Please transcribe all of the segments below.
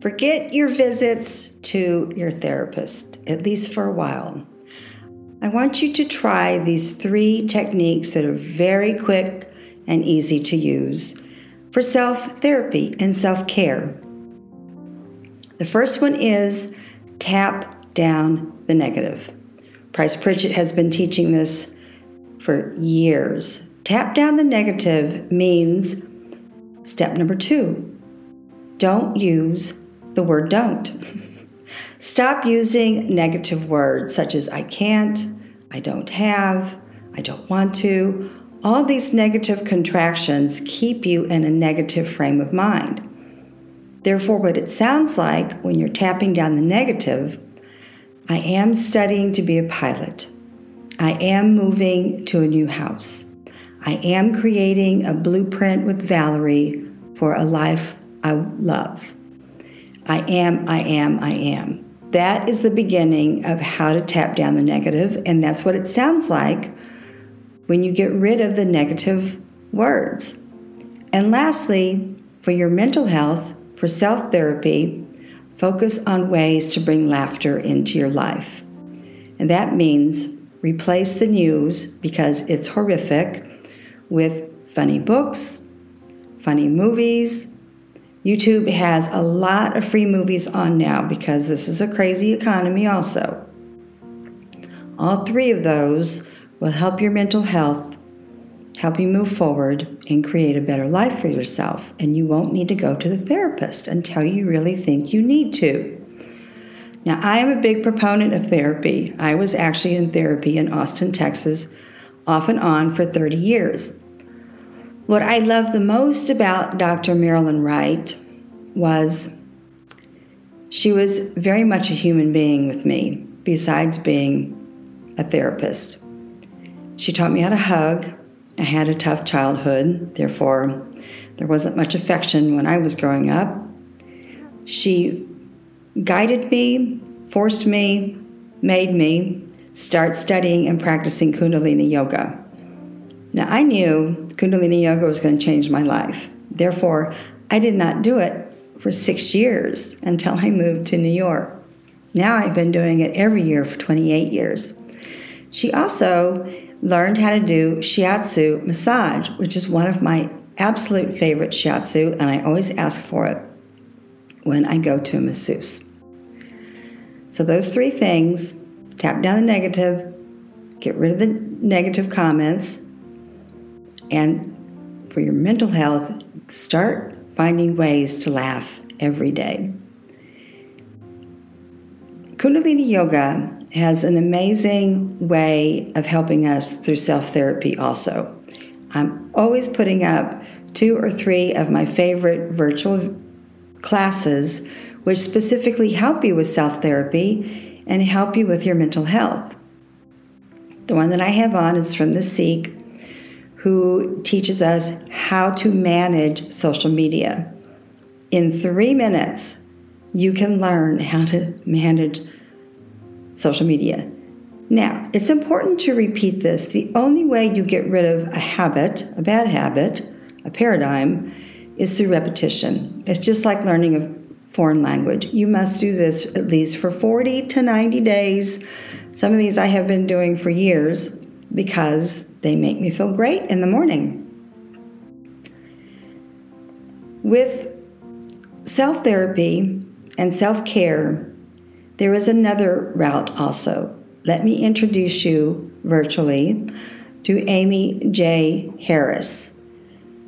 Forget your visits to your therapist, at least for a while. I want you to try these three techniques that are very quick and easy to use for self therapy and self care. The first one is tap down the negative. Price Pritchett has been teaching this for years. Tap down the negative means step number two don't use the word don't. Stop using negative words such as I can't, I don't have, I don't want to. All these negative contractions keep you in a negative frame of mind. Therefore, what it sounds like when you're tapping down the negative, I am studying to be a pilot. I am moving to a new house. I am creating a blueprint with Valerie for a life I love. I am, I am, I am. That is the beginning of how to tap down the negative, and that's what it sounds like when you get rid of the negative words. And lastly, for your mental health, for self therapy, focus on ways to bring laughter into your life. And that means replace the news because it's horrific with funny books, funny movies, YouTube has a lot of free movies on now because this is a crazy economy, also. All three of those will help your mental health, help you move forward, and create a better life for yourself. And you won't need to go to the therapist until you really think you need to. Now, I am a big proponent of therapy. I was actually in therapy in Austin, Texas, off and on for 30 years. What I love the most about Dr. Marilyn Wright was she was very much a human being with me, besides being a therapist. She taught me how to hug. I had a tough childhood, therefore, there wasn't much affection when I was growing up. She guided me, forced me, made me start studying and practicing Kundalini Yoga. Now, I knew Kundalini Yoga was going to change my life. Therefore, I did not do it for six years until I moved to New York. Now I've been doing it every year for 28 years. She also learned how to do shiatsu massage, which is one of my absolute favorite shiatsu, and I always ask for it when I go to a masseuse. So, those three things tap down the negative, get rid of the negative comments, and for your mental health, start finding ways to laugh every day. Kundalini Yoga has an amazing way of helping us through self therapy, also. I'm always putting up two or three of my favorite virtual classes, which specifically help you with self therapy and help you with your mental health. The one that I have on is from the Sikh who teaches us how to manage social media. In three minutes, you can learn how to manage social media. Now, it's important to repeat this. The only way you get rid of a habit, a bad habit, a paradigm, is through repetition. It's just like learning a foreign language. You must do this at least for 40 to 90 days. Some of these I have been doing for years because they make me feel great in the morning. With self therapy and self care, there is another route also. Let me introduce you virtually to Amy J. Harris.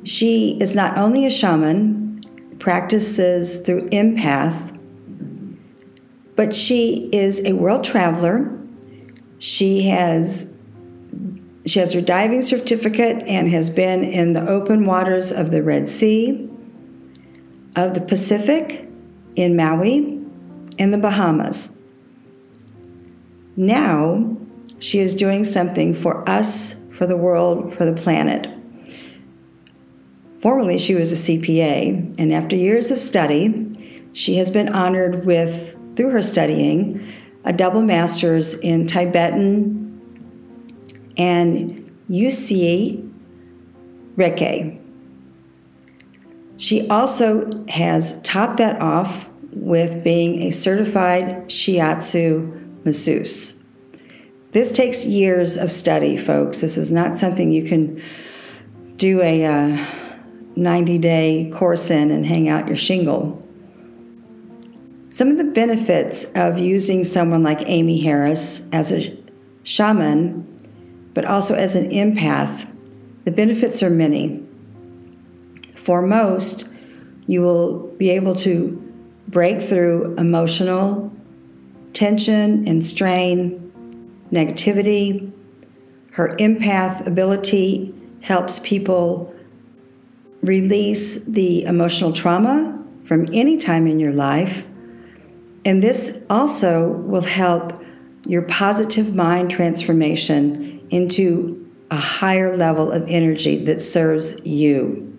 She is not only a shaman, practices through empath, but she is a world traveler. She has she has her diving certificate and has been in the open waters of the Red Sea, of the Pacific, in Maui, in the Bahamas. Now, she is doing something for us, for the world, for the planet. Formerly, she was a CPA, and after years of study, she has been honored with, through her studying, a double master's in Tibetan and Usui Reiki. She also has topped that off with being a certified shiatsu masseuse. This takes years of study, folks. This is not something you can do a uh, 90 day course in and hang out your shingle. Some of the benefits of using someone like Amy Harris as a shaman, but also as an empath, the benefits are many. For most, you will be able to break through emotional tension and strain, negativity. Her empath ability helps people release the emotional trauma from any time in your life. And this also will help your positive mind transformation into a higher level of energy that serves you.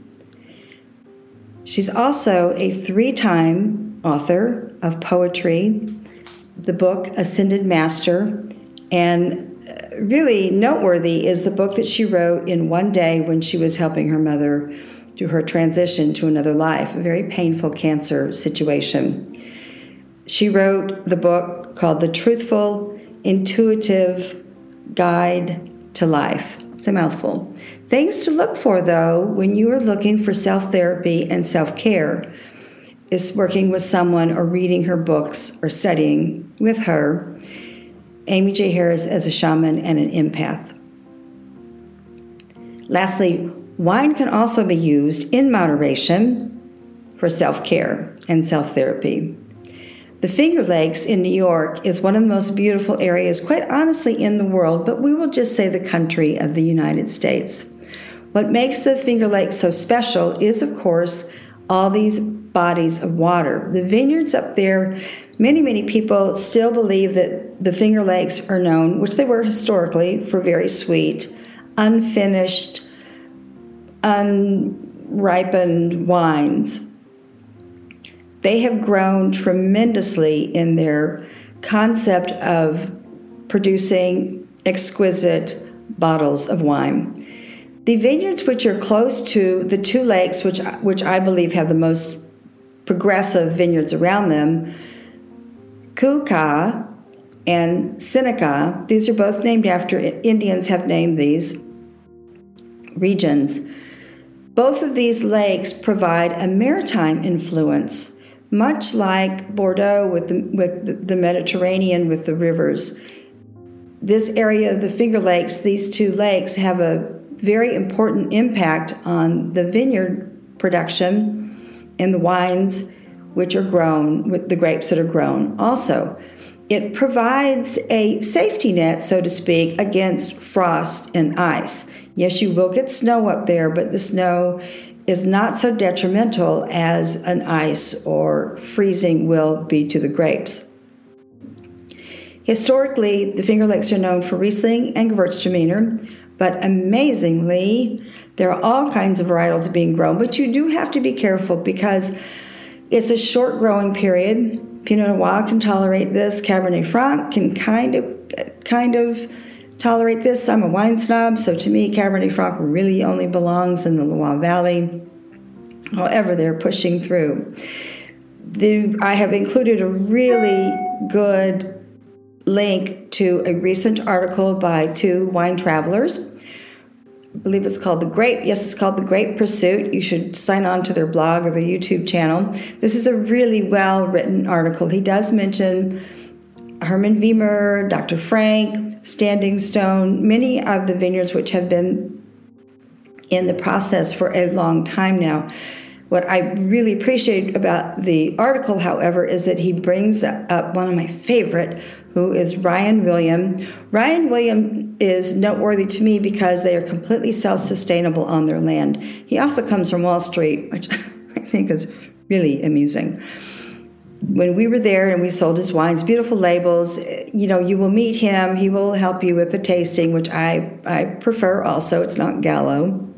She's also a three time author of poetry, the book Ascended Master, and uh, really noteworthy is the book that she wrote in one day when she was helping her mother do her transition to another life, a very painful cancer situation. She wrote the book called The Truthful, Intuitive Guide to Life. It's a mouthful. Things to look for, though, when you are looking for self therapy and self care is working with someone or reading her books or studying with her. Amy J. Harris as a shaman and an empath. Lastly, wine can also be used in moderation for self care and self therapy. The Finger Lakes in New York is one of the most beautiful areas, quite honestly, in the world, but we will just say the country of the United States. What makes the Finger Lakes so special is, of course, all these bodies of water. The vineyards up there, many, many people still believe that the Finger Lakes are known, which they were historically, for very sweet, unfinished, unripened wines they have grown tremendously in their concept of producing exquisite bottles of wine. The vineyards which are close to the two lakes, which, which I believe have the most progressive vineyards around them, Keuka and Seneca, these are both named after Indians, have named these regions. Both of these lakes provide a maritime influence much like Bordeaux with the, with the Mediterranean with the rivers. This area of the Finger Lakes, these two lakes, have a very important impact on the vineyard production and the wines which are grown, with the grapes that are grown. Also, it provides a safety net, so to speak, against frost and ice. Yes, you will get snow up there, but the snow is not so detrimental as an ice or freezing will be to the grapes. Historically, the Finger Lakes are known for Riesling and Gewürztraminer, but amazingly, there are all kinds of varietals being grown, but you do have to be careful because it's a short growing period. Pinot Noir can tolerate this, Cabernet Franc can kind of kind of tolerate this. I'm a wine snob, so to me, Cabernet Franc really only belongs in the Loire Valley. However, they're pushing through. The, I have included a really good link to a recent article by two wine travelers. I believe it's called The Grape. Yes, it's called The Grape Pursuit. You should sign on to their blog or their YouTube channel. This is a really well written article. He does mention Herman Wiemer, Dr. Frank, Standing Stone, many of the vineyards which have been in the process for a long time now. What I really appreciate about the article, however, is that he brings up one of my favorite, who is Ryan William. Ryan William is noteworthy to me because they are completely self sustainable on their land. He also comes from Wall Street, which I think is really amusing when we were there and we sold his wines, beautiful labels, eh, you know, you will meet him. He will help you with the tasting, which I, I prefer also. It's not Gallo.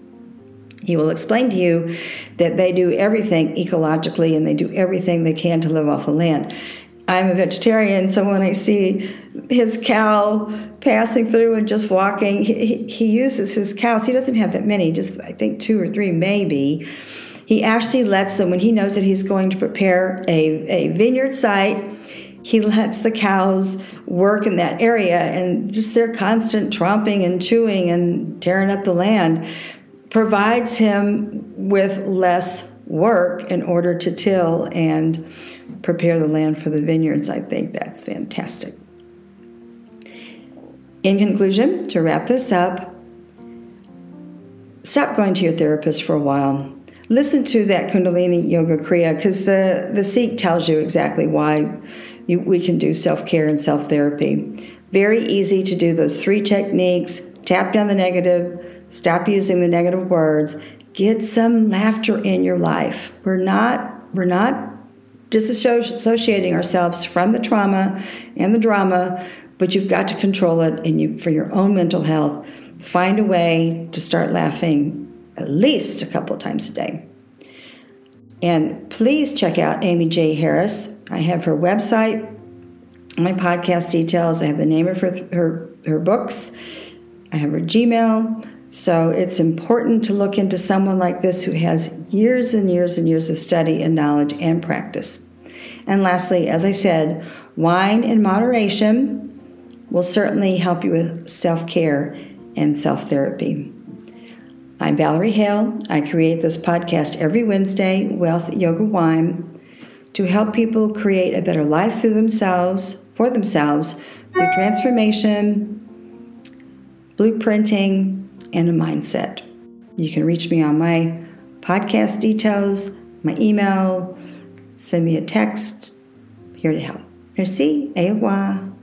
He will explain to you that they do everything ecologically and they do everything they can to live off the land. I'm a vegetarian, so when I see his cow passing through and just walking, he, he uses his cows. He doesn't have that many, just I think two or three maybe He actually lets them, when he knows that he's going to prepare a, a vineyard site, he lets the cows work in that area and just their constant tromping and chewing and tearing up the land provides him with less work in order to till and prepare the land for the vineyards. I think that's fantastic. In conclusion, to wrap this up, stop going to your therapist for a while. Listen to that Kundalini Yoga Kriya because the, the Sikh tells you exactly why you, we can do self care and self therapy. Very easy to do those three techniques tap down the negative, stop using the negative words, get some laughter in your life. We're not, we're not disassociating ourselves from the trauma and the drama, but you've got to control it and you for your own mental health, find a way to start laughing at least a couple times a day. And please check out Amy J. Harris. I have her website, my podcast details. I have the name of her, her, her books. I have her Gmail. So it's important to look into someone like this who has years and years and years of study and knowledge and practice. And lastly, as I said, wine in moderation will certainly help you with self care and self therapy. I'm Valerie Hale. I create this podcast every Wednesday, Wealth Yoga Wine, to help people create a better life through themselves, for themselves, through transformation, blueprinting, and a mindset. You can reach me on my podcast details, my email, send me a text. Here to help. Merci au revoir.